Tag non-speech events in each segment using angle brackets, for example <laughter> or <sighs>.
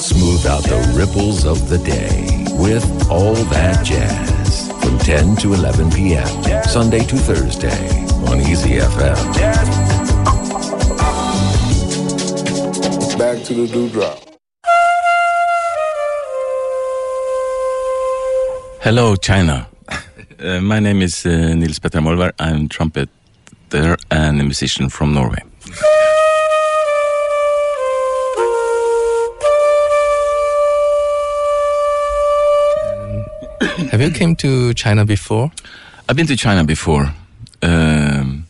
Smooth out the ripples of the day with All That Jazz from 10 to 11 p.m. Sunday to Thursday on Easy FM. Back to the dewdrop. Hello, China. Uh, my name is uh, Nils Petter Molvær. I'm trumpeter and a musician from Norway. Have you came to China before? I've been to China before. Um,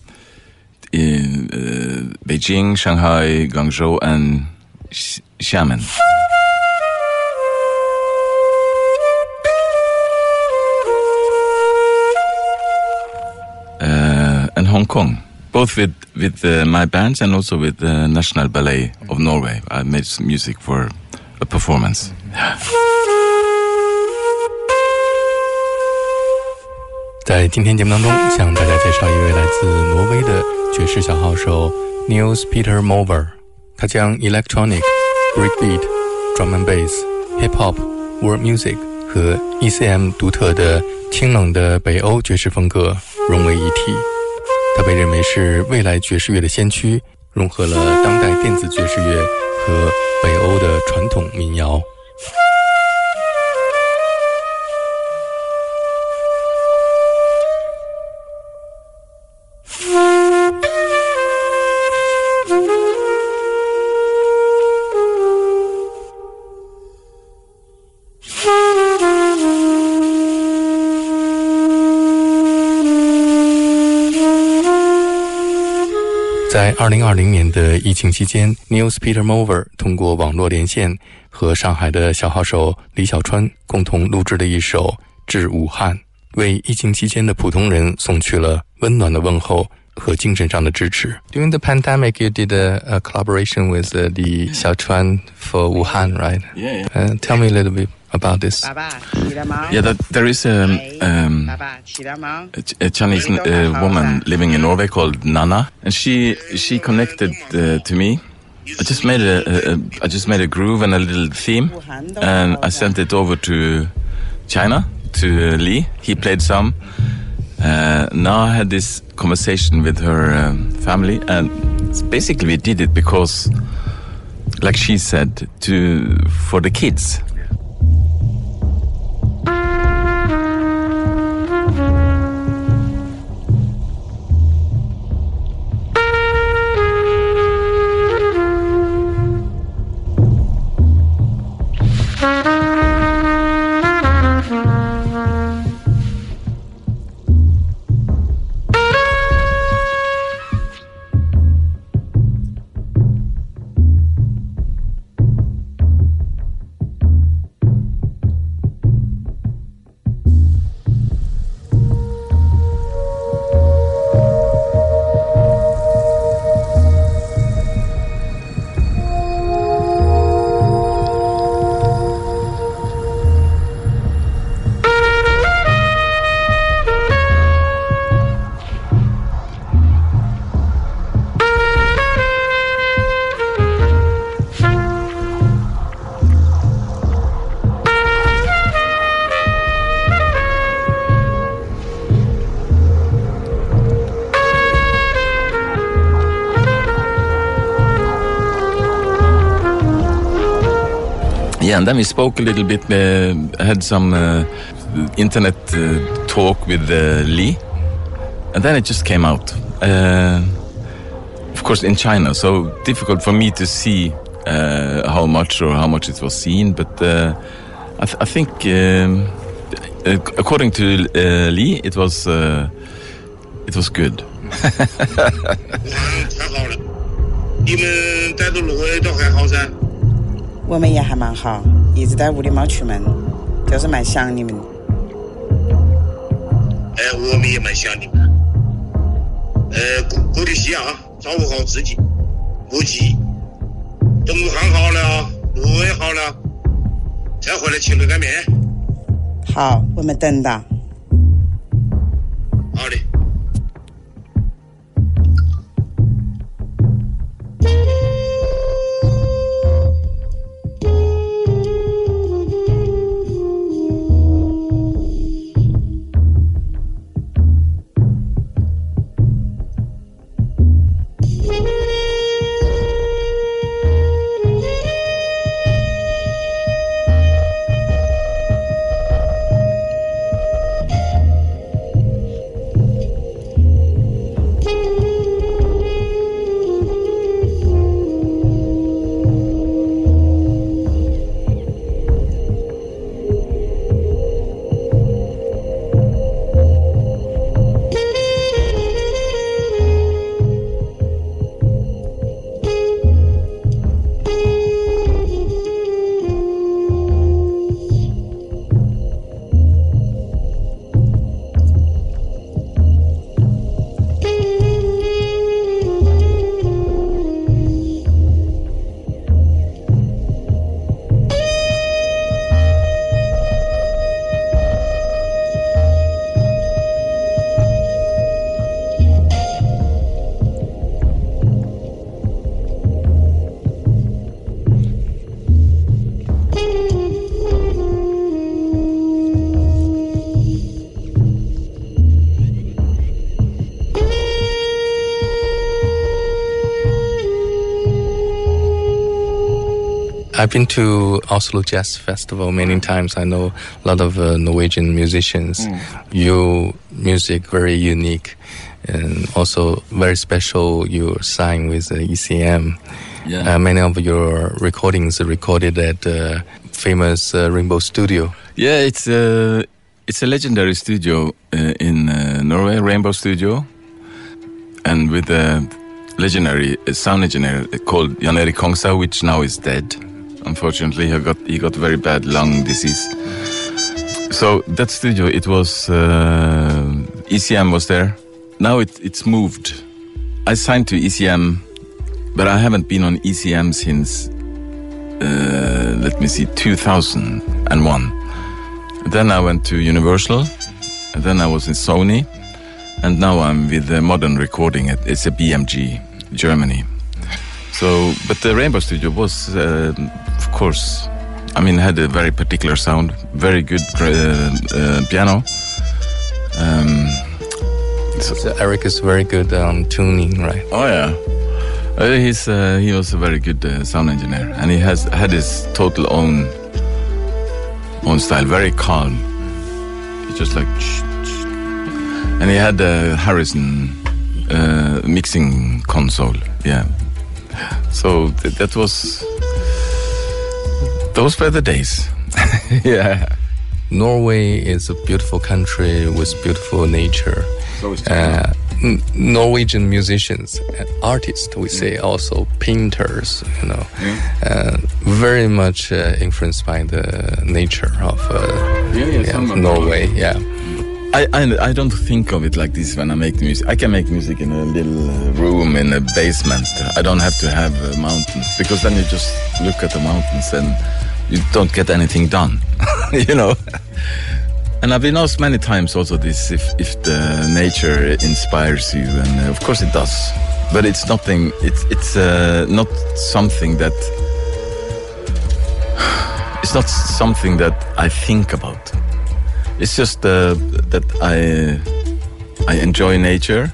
in uh, Beijing, Shanghai, Guangzhou, and X- Xiamen. Uh, and Hong Kong, both with with uh, my bands and also with the National Ballet of Norway. I made some music for a performance. 在今天节目当中，向大家介绍一位来自挪威的爵士小号手 Niels Peter Mover。他将 electronic、breakbeat、drum and bass、hip hop、world music 和 ECM 独特的清冷的北欧爵士风格融为一体。他被认为是未来爵士乐的先驱，融合了当代电子爵士乐和北欧的传统民谣。二零二零年的疫情期间，Nils Petter Molvær 通过网络连线和上海的小号手李小川共同录制的一首《致武汉》，为疫情期间的普通人送去了温暖的问候。During the pandemic, you did a, a collaboration with uh, the Xiaochuan for Wuhan, right? Yeah. yeah. Uh, tell me a little bit about this? Yeah, that there is um, um, a, um, a Chinese uh, woman living in Norway called Nana, and she she connected uh, to me. I just made a, a, a I just made a groove and a little theme, and I sent it over to China to Lee. He played some. Uh, now I had this conversation with her um, family, and basically we did it because, like she said, to for the kids then we spoke a little bit, uh, had some uh, internet uh, talk with uh, Lee, and then it just came out. Uh, of course, in China, so difficult for me to see uh, how much or how much it was seen, but uh, I, th- I think, um, uh, according to uh, Lee, it was uh, it was good. <laughs> 太好了，你们待到挪威都还好噻。我们也还蛮好， 一直在屋里没出门，就是蛮想你们。哎，我们也蛮想你们。呃，过过得细啊，照顾好自己，莫急。等武汉好了，路也好了，再回来吃热干面。好，我们等到。I've been to Oslo Jazz Festival many times. I know a lot of uh, Norwegian musicians. Mm. Your music very unique and also very special. You sign with uh, ECM. Yeah. Uh, many of your recordings are recorded at uh, famous uh, Rainbow Studio. Yeah, it's a it's a legendary studio uh, in uh, Norway, Rainbow Studio, and with a legendary uh, sound engineer called Jan Erik Kongshaug, which now is dead. Unfortunately, he got he got very bad lung disease. So that studio, it was uh, ECM was there. Now it, it's moved. I signed to ECM, but I haven't been on ECM since uh, let me see 2001. Then I went to Universal, and then I was in Sony, and now I'm with the Modern Recording. It- It's a BMG, Germany. So, but the Rainbow Studio was, uh, of course, I mean, had a very particular sound, very good uh, uh, piano. Um, so, So Eric is very good on tuning, right? Oh yeah, uh, he's uh, he was a very good uh, sound engineer, and he has had his total own own style, very calm. He just like, and he had a Harrison uh, mixing console. Yeah, so th- that was those were the days. <laughs> yeah. Norway is a beautiful country with beautiful nature. So Uh, Norwegian musicians, and artists, we say also painters, you know, uh, very much uh, influenced by the nature of uh, Yeah, yeah, yeah, of Norway. Yeah, I, I I don't think of it like this when I make music. I can make music in a little uh, room in a basement. I don't have to have uh, mountains because then you just look at the mountains and you don't get anything done. <laughs> you know. And I've been asked many times also this if if the nature inspires you, and uh, of course it does. But it's nothing. It's it's uh, not something that. <sighs> It's not something that I think about. It's just uh, that I I enjoy nature.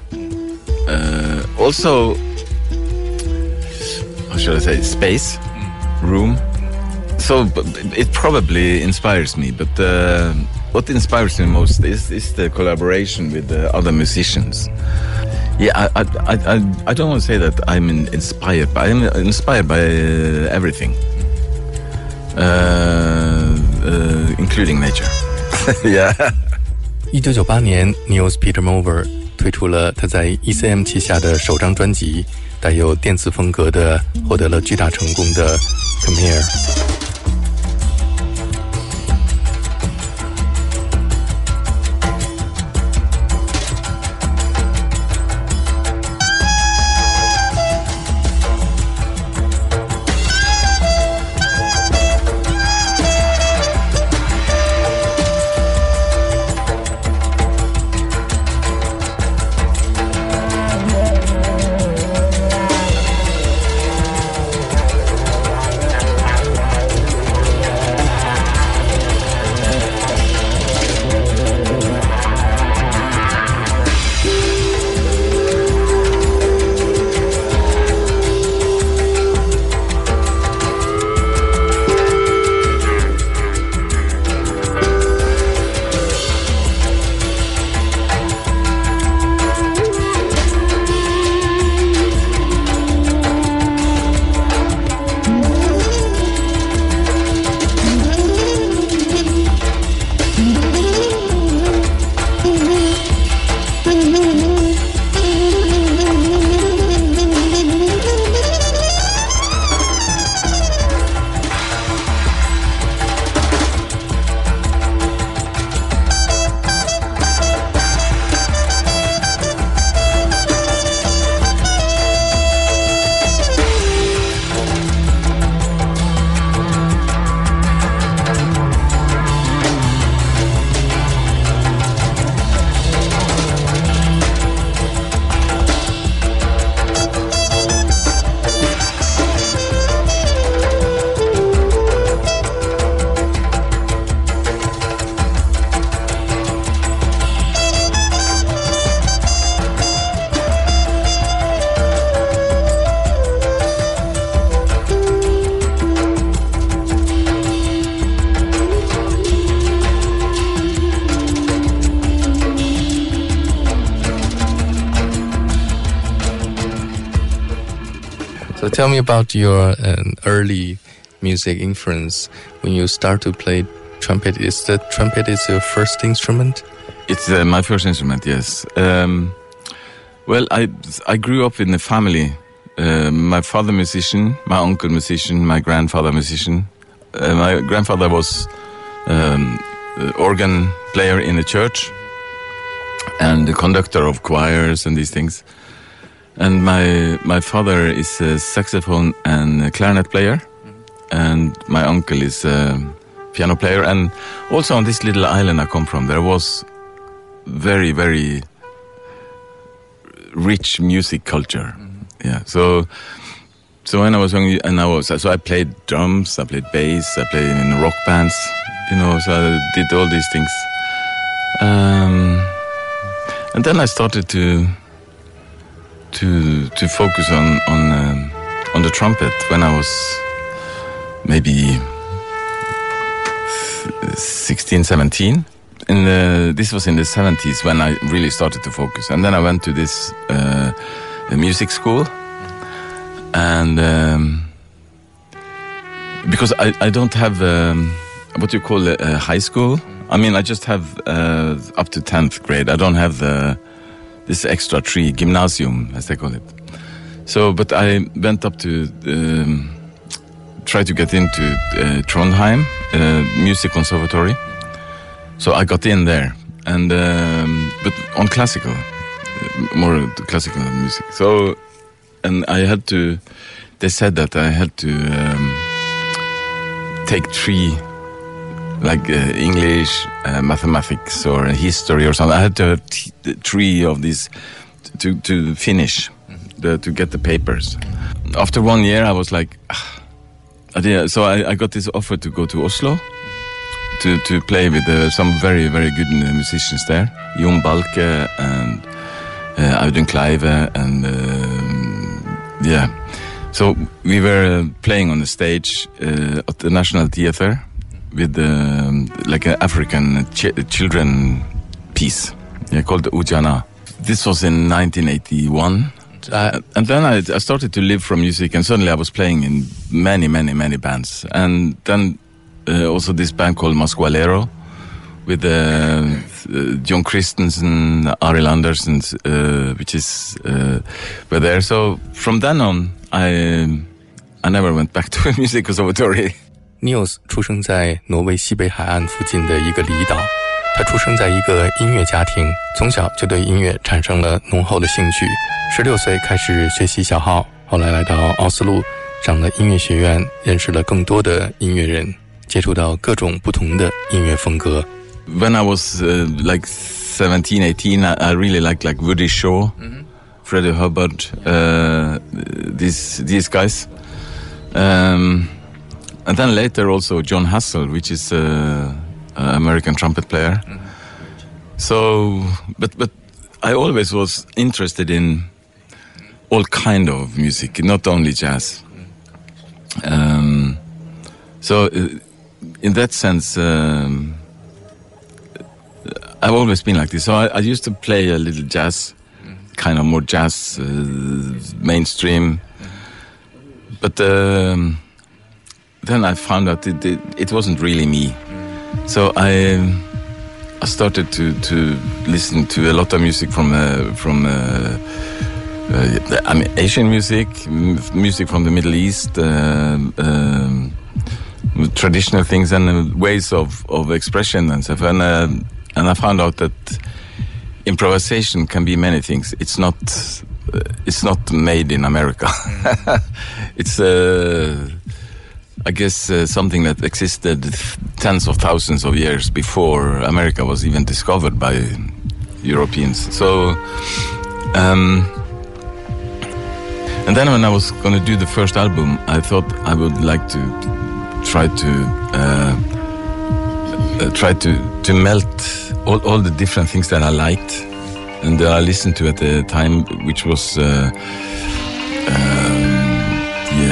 Uh, also, how should I say, space, room. So it probably inspires me. But uh, what inspires me most is, is the collaboration with the other musicians. Yeah, I, I, I, I, don't want to say that I'm inspired, but I'm inspired by uh, everything, uh, uh, including nature. <laughs> yeah. 一九九八年，Neil's Peter Mover 推出了他在 ECM 旗下的首张专辑，带有电子风格的，获得了巨大成功的《Come Here》。Tell me about your um, early music influence when you start to play trumpet. Is the trumpet is your first instrument? It's uh, my first instrument, yes. Um, well, I I grew up in a family. Uh, my father musician, my uncle musician, my grandfather musician. Uh, my grandfather was um, organ player in a church and the conductor of choirs and these things. And my my father is a saxophone and clarinet player, and my uncle is a piano player. And also on this little island I come from, there was very very rich music culture. Yeah, so so when I was young, and I was so I played drums, I played bass, I played in rock bands, you know. So I did all these things. Um, and then I started to to to focus on on um, on the trumpet when I was maybe 16, 17. In the, this was in the 70s when I really started to focus. And then I went to this uh, music school. And um, because I, I don't have um, what you call a, a, high school. I mean, I just have uh, up to 10th grade. I don't have the this extra tree, gymnasium, as they call it. So, but I went up to um, try to get into uh, Trondheim uh, Music Conservatory. So I got in there, and um, but on classical, more classical music. So, and I had to. They said that I had to um, take three, like uh, English, uh, mathematics, or history, or something. I had to have t- three of these to to finish, the, to get the papers. After one year, I was like. Ah, I did, so I, I, got this offer to go to Oslo to, to play with uh, some very, very good musicians there. Jon Balke and uh, Audun Kleive and uh, yeah. So we were playing on the stage uh, at the National Theatre with um, like an African ch children piece yeah, called Ujana. This was in 1981. Uh, and then I, I, started to live from music, and suddenly I was playing in many, many, many bands. And then uh, also this band called Masqualero with uh, Jon Christensen, Arild Andersen, uh, which is uh, were there. So from then on, I I never went back <laughs> to a music conservatory. Nils 出生在挪威西北海岸附近的一个离岛，他出生在一个音乐家庭，从小就对音乐产生了浓厚的兴趣。十六岁开始学习小号，后来来到奥斯陆，上了音乐学院，认识了更多的音乐人，接触到各种不同的音乐风格。When I was、uh, like seventeen, eighteen, I, I really liked like Woody Shaw, mm-hmm. Freddie Hubbard, uh, these these guys. Um, and then later also Jon Hassell, which is. Uh, uh, American trumpet player. So, but but I always was interested in all kind of music, not only jazz. Um, so, uh, in that sense, um, I've always been like this. So I, I, used to play a little jazz, kind of more jazz, uh, mainstream. But um, then I found out it, it, it wasn't really me. So I I started to to listen to a lot of music from uh, from uh, uh, I mean Asian music, music from the Middle East, uh, um, traditional things and uh, ways of of expression and stuff. And uh, and I found out that improvisation can be many things. It's not it's not made in America. <laughs> it's I guess uh, something that existed tens of thousands of years before America was even discovered by Europeans. So, um, and then when I was going to do the first album, I thought I would like to try to uh, uh, try to to melt all, all the different things that I liked and that I listened to at the time, which was. Uh, yes,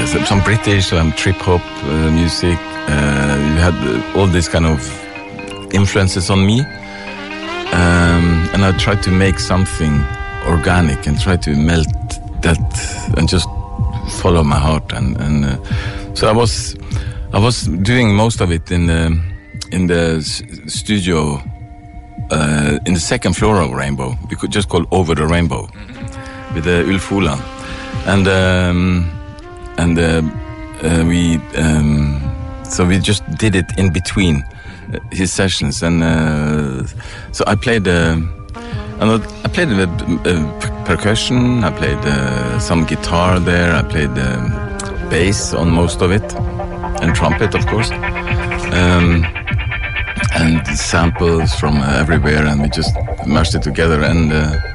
some British, some trip hop uh, music. Uh, you had all these kind of influences on me, um, and I tried to make something organic and try to melt that and just follow my heart, and and uh, so I was I was doing most of it in the in the studio uh, in the second floor of Rainbow. We could just call Over the Rainbow with uh, Ulf and um, and uh, uh, we um, so we just did it in between uh, his sessions, and so I played. I played percussion. I played some guitar there. I played um, bass on most of it, and trumpet, of course, um, and samples from everywhere. And we just mashed it together. And uh,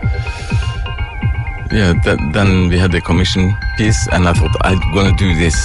yeah, th- then we had the commission piece, and I thought I'm gonna do this.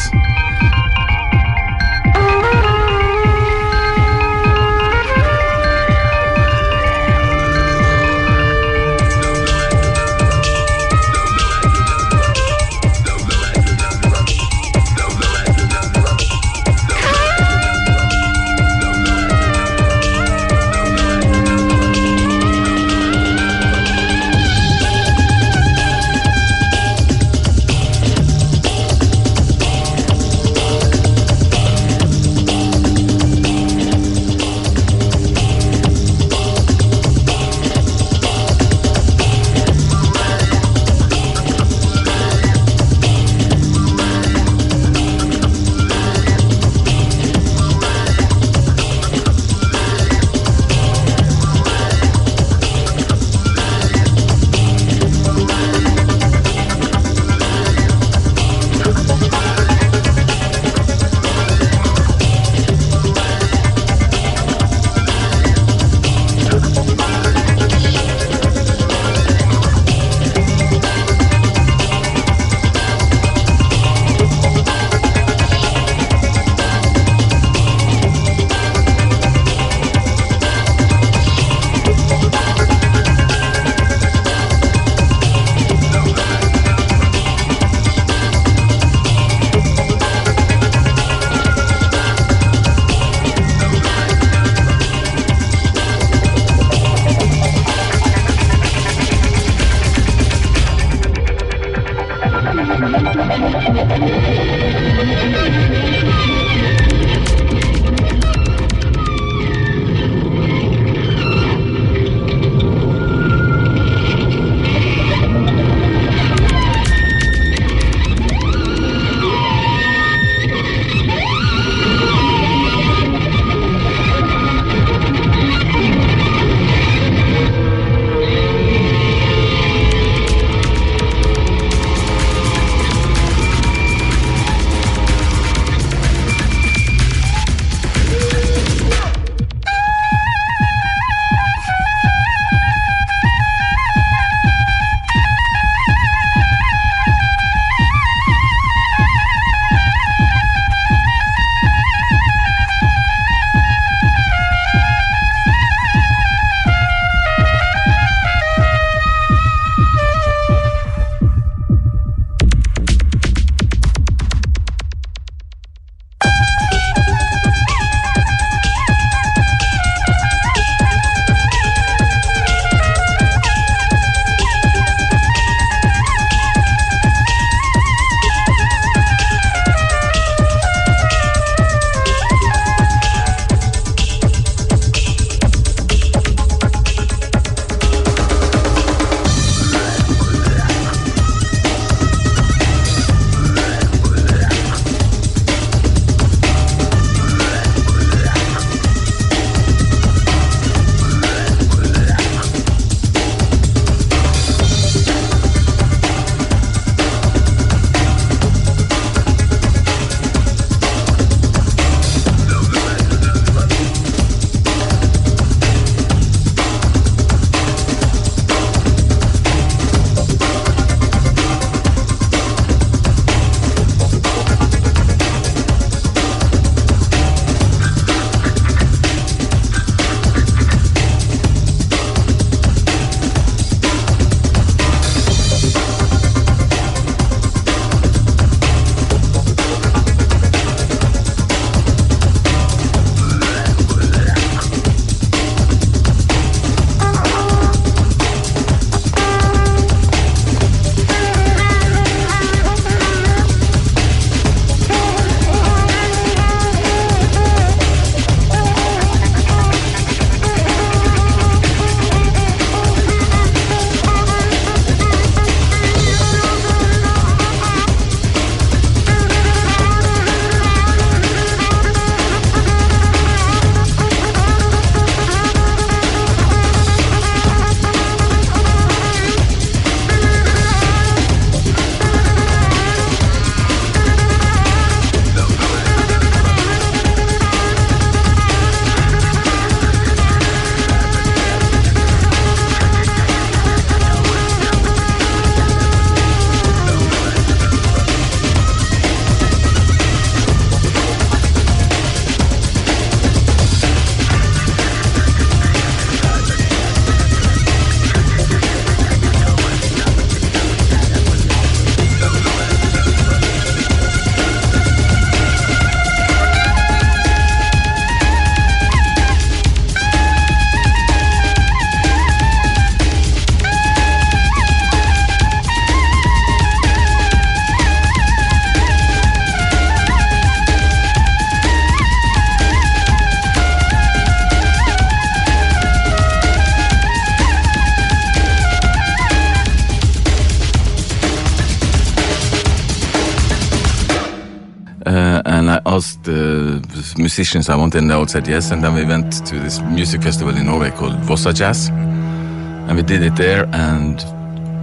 the musicians I wanted, and they all said yes. And then we went to this music festival in Norway called Vossa Jazz, and we did it there. And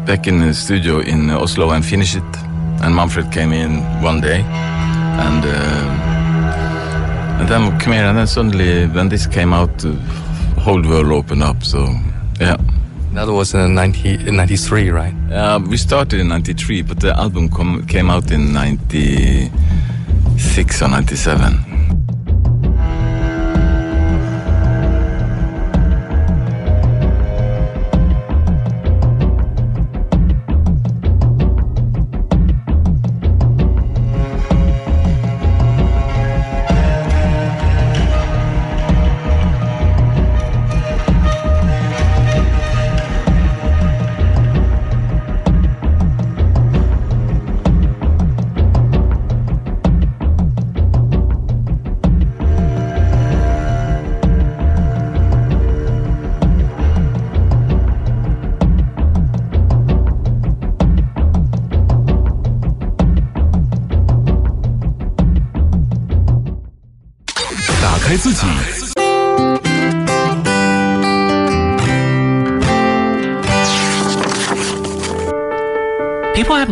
back in the studio in Oslo and finished it. And Manfred came in one day, and uh, and then Khmer. And then suddenly, when this came out, the whole world opened up. So, yeah. That was in 93, right? Uh, we started in 93, but the album com- came out in 90. 697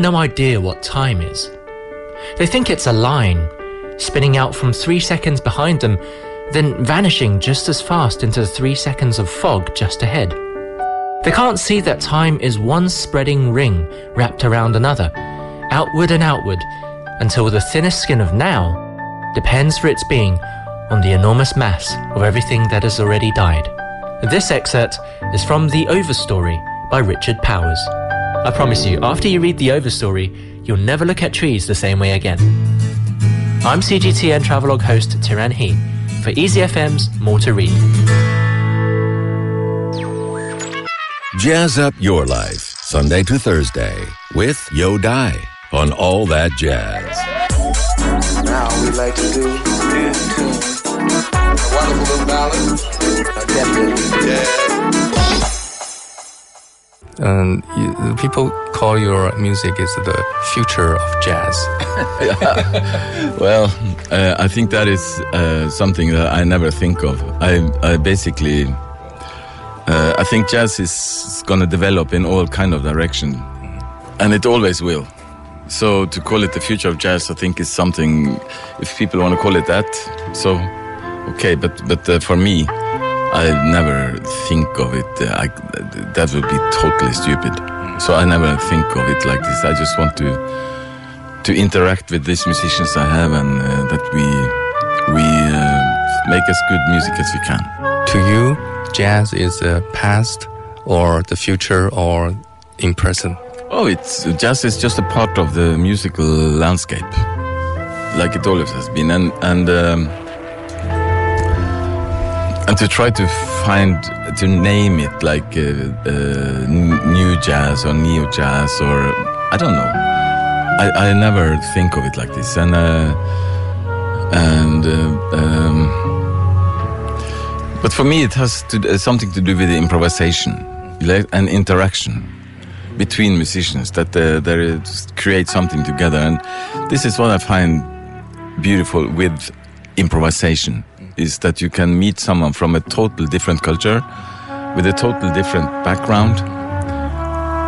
no idea what time is. They think it's a line, spinning out from three seconds behind them, then vanishing just as fast into the three seconds of fog just ahead. They can't see that time is one spreading ring wrapped around another, outward and outward, until the thinnest skin of now depends for its being on the enormous mass of everything that has already died. This excerpt is from The Overstory by Richard Powers. I promise you, after you read The Overstory, you'll never look at trees the same way again. I'm CGTN Travelogue host Tiran He for Easy FM's More to Read. Jazz up your life, Sunday to Thursday, with Yo Dai on All That Jazz. Now we like to do new tunes. A wonderful little ballad. A definitely jazz. And you, people call your music is the future of jazz. <laughs> Well, uh, I think that is uh, something that I never think of. I, I basically, uh, I think jazz is going to develop in all kind of direction, and it always will. So to call it the future of jazz, I think is something. If people want to call it that, so okay. But but uh, for me, I never think of it. Uh, I, that would be totally stupid. So I never think of it like this. I just want to to interact with these musicians I have, and uh, that we we uh, make as good music as we can. to you, jazz is the past or the future or in present. Oh, it's jazz is just a part of the musical landscape, like it always has been, and and um, and to try to find to name it like uh, uh, new jazz or neo jazz or I don't know. I, I never think of it like this, and uh, and uh, um, but for me it has to, uh, something to do with the improvisation and interaction between musicians that uh, they create something together. And this is what i find beautiful with improvisation is that you can meet someone from a total different culture with a total different background.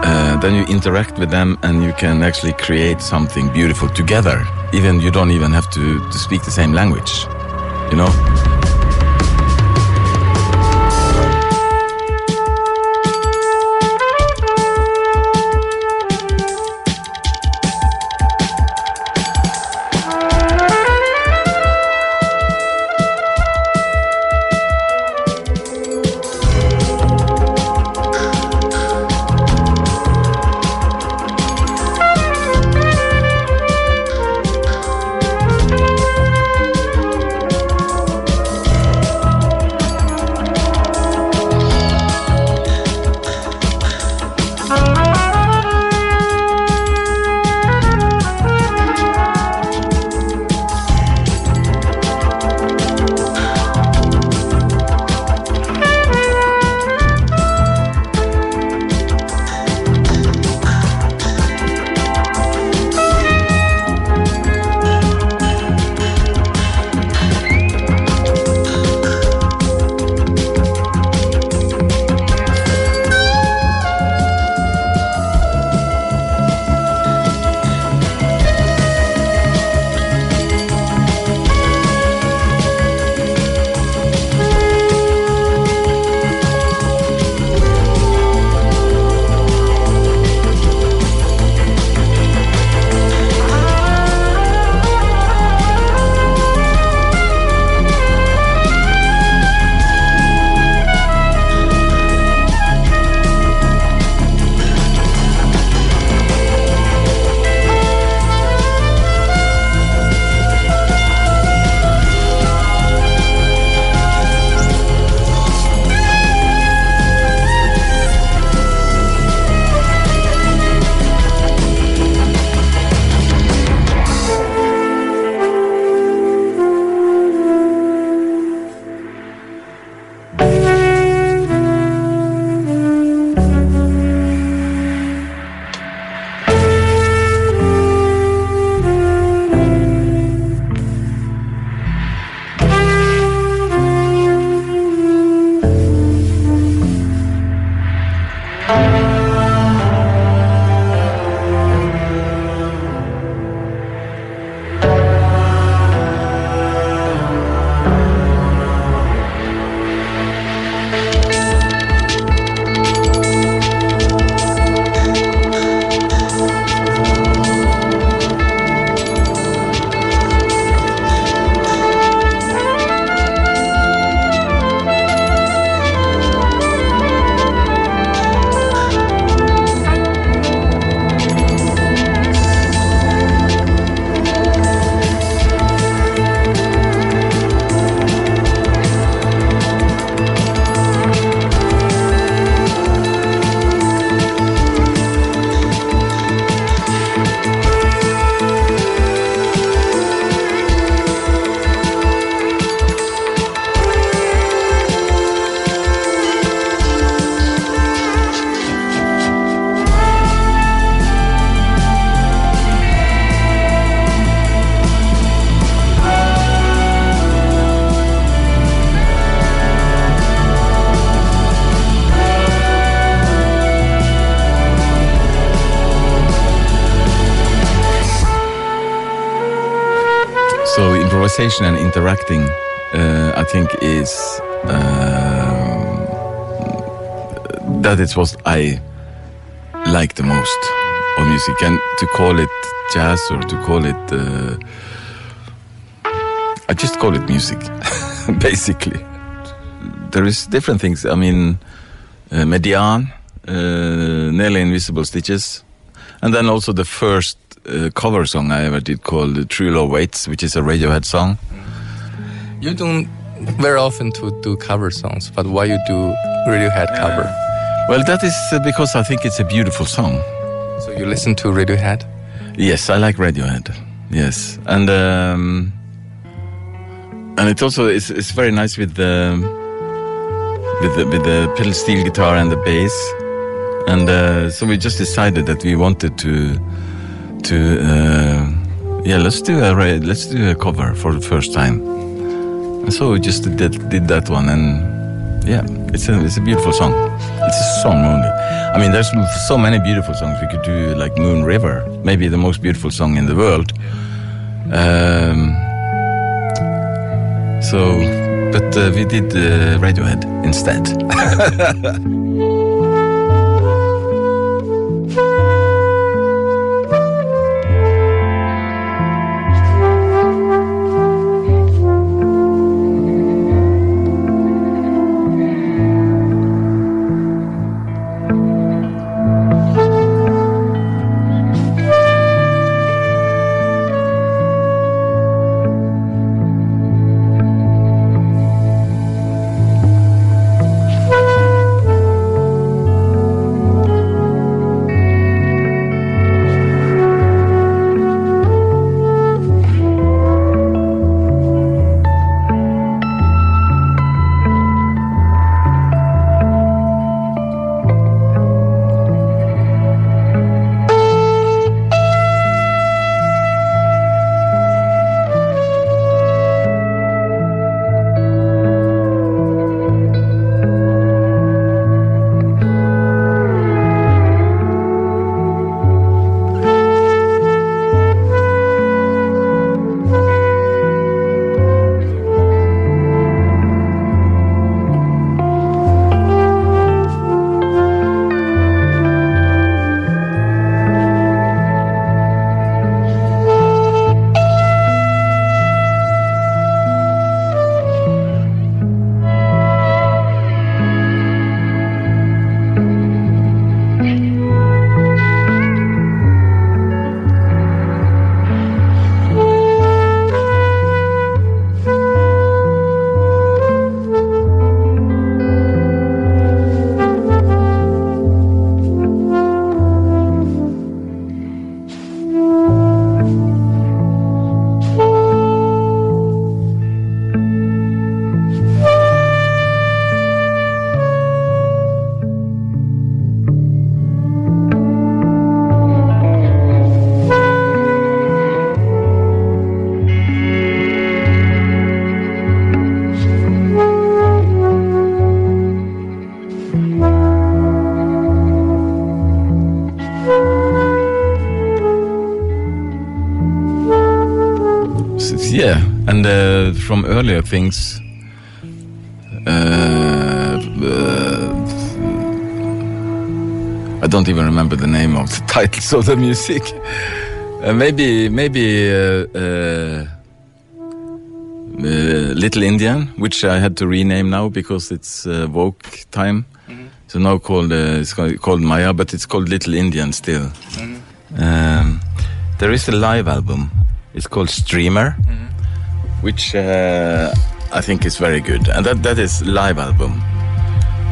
Uh, then you interact with them and you can actually create something beautiful together even you don't even have to, to speak the same language you know so improvisation and interacting, uh, I think, is um, that is what I like the most of music, and to call it jazz or to call it, uh, I just call it music, <laughs> basically. There is different things. I mean, uh, Median, uh, Nearly Invisible Stitches, and then also the first uh, cover song I ever did called True Love Waits, which is a Radiohead song. You don't very often to do cover songs, but why you do Radiohead cover? Well, that is uh, because I think it's a beautiful song. So you listen to Radiohead? Yes, I like Radiohead. Yes, and um, and it also is it's very nice with the with the with the pedal steel guitar and the bass, and uh, so we just decided that we wanted to to uh, yeah let's do a let's do a cover for the first time, and so we just did did that one, and yeah, it's a it's a beautiful song. It's a song only. I mean, there's so many beautiful songs. We could do like Moon River, maybe the most beautiful song in the world. Um, so, but uh, we did uh, Radiohead instead. <laughs> yeah, and uh, from earlier things. Uh, uh, I don't even remember the name of the <laughs> titles of the music. Uh, maybe, maybe uh, uh, uh, Little Indian, which I had to rename now because it's uh, woke time. So now called uh, it's called Maya, but it's called Little Indian still. Um, there is a live album. It's called Streamer, which uh, I think is very good, and that that is live album.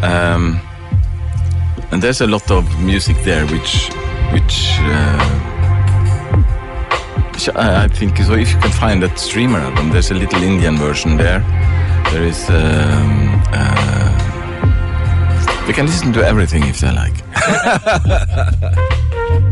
Um, and there's a lot of music there, which which. Uh, I, I think so. If you can find that Streamer album, there's a Little Indian version there. There is. Um, uh, they can listen to everything if they like. <laughs>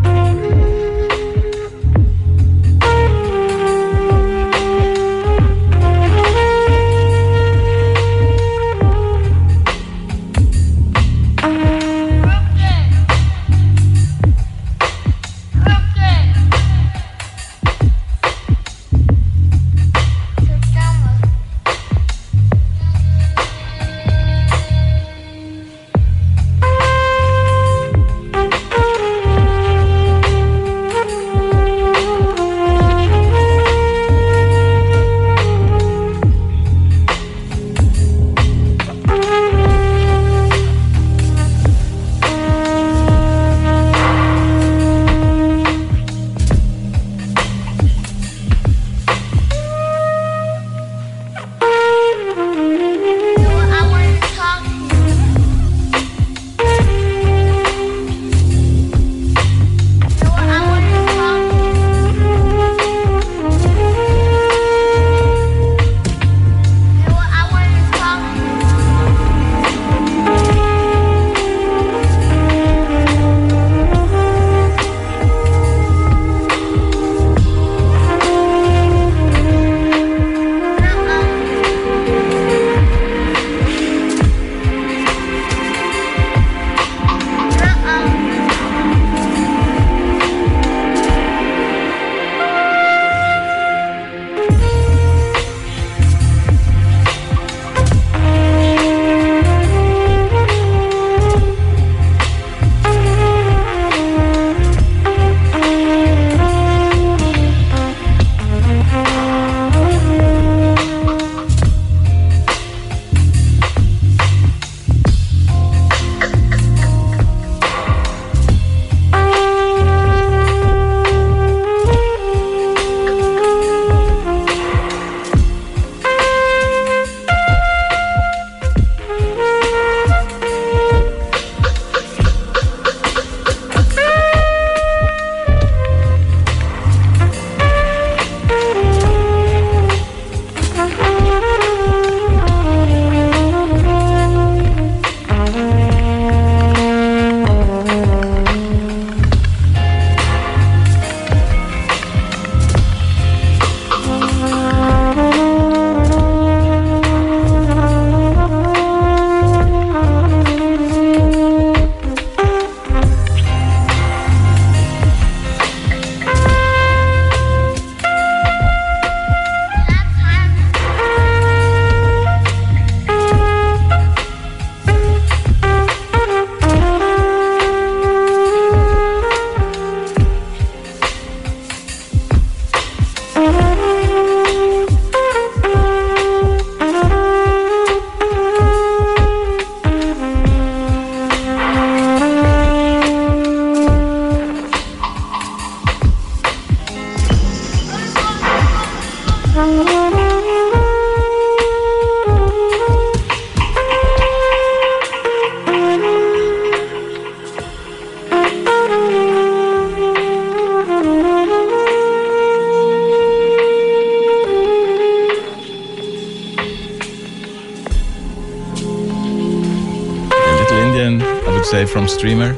from Streamer.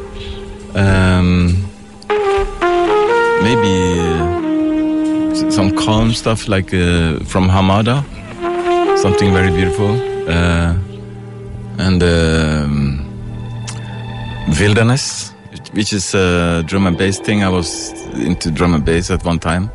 Um, maybe uh, some calm stuff like uh, from Hamada, something very beautiful. Uh, and um, Wilderness, which is a drum and bass thing. I was into drum and bass at one time.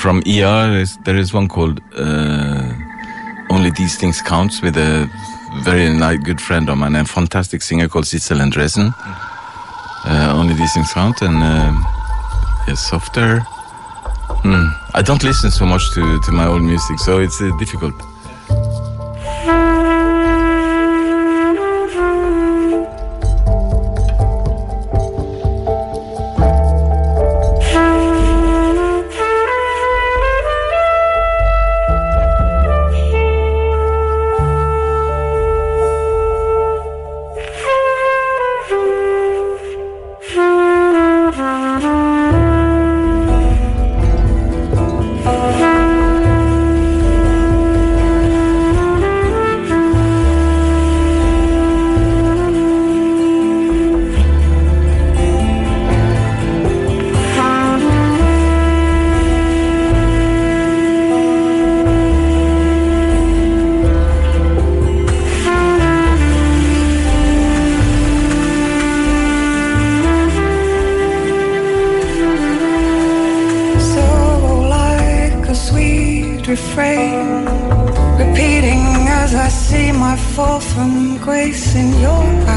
From ER, there's, there is one called uh, "Only These Things Counts" with a very nice, good friend of mine, a fantastic singer called Sidsel Endresen. Uh, "Only These Things Count" and uh, softer. Hmm. I don't listen so much to, to my old music, so it's uh, difficult. Fall from grace in your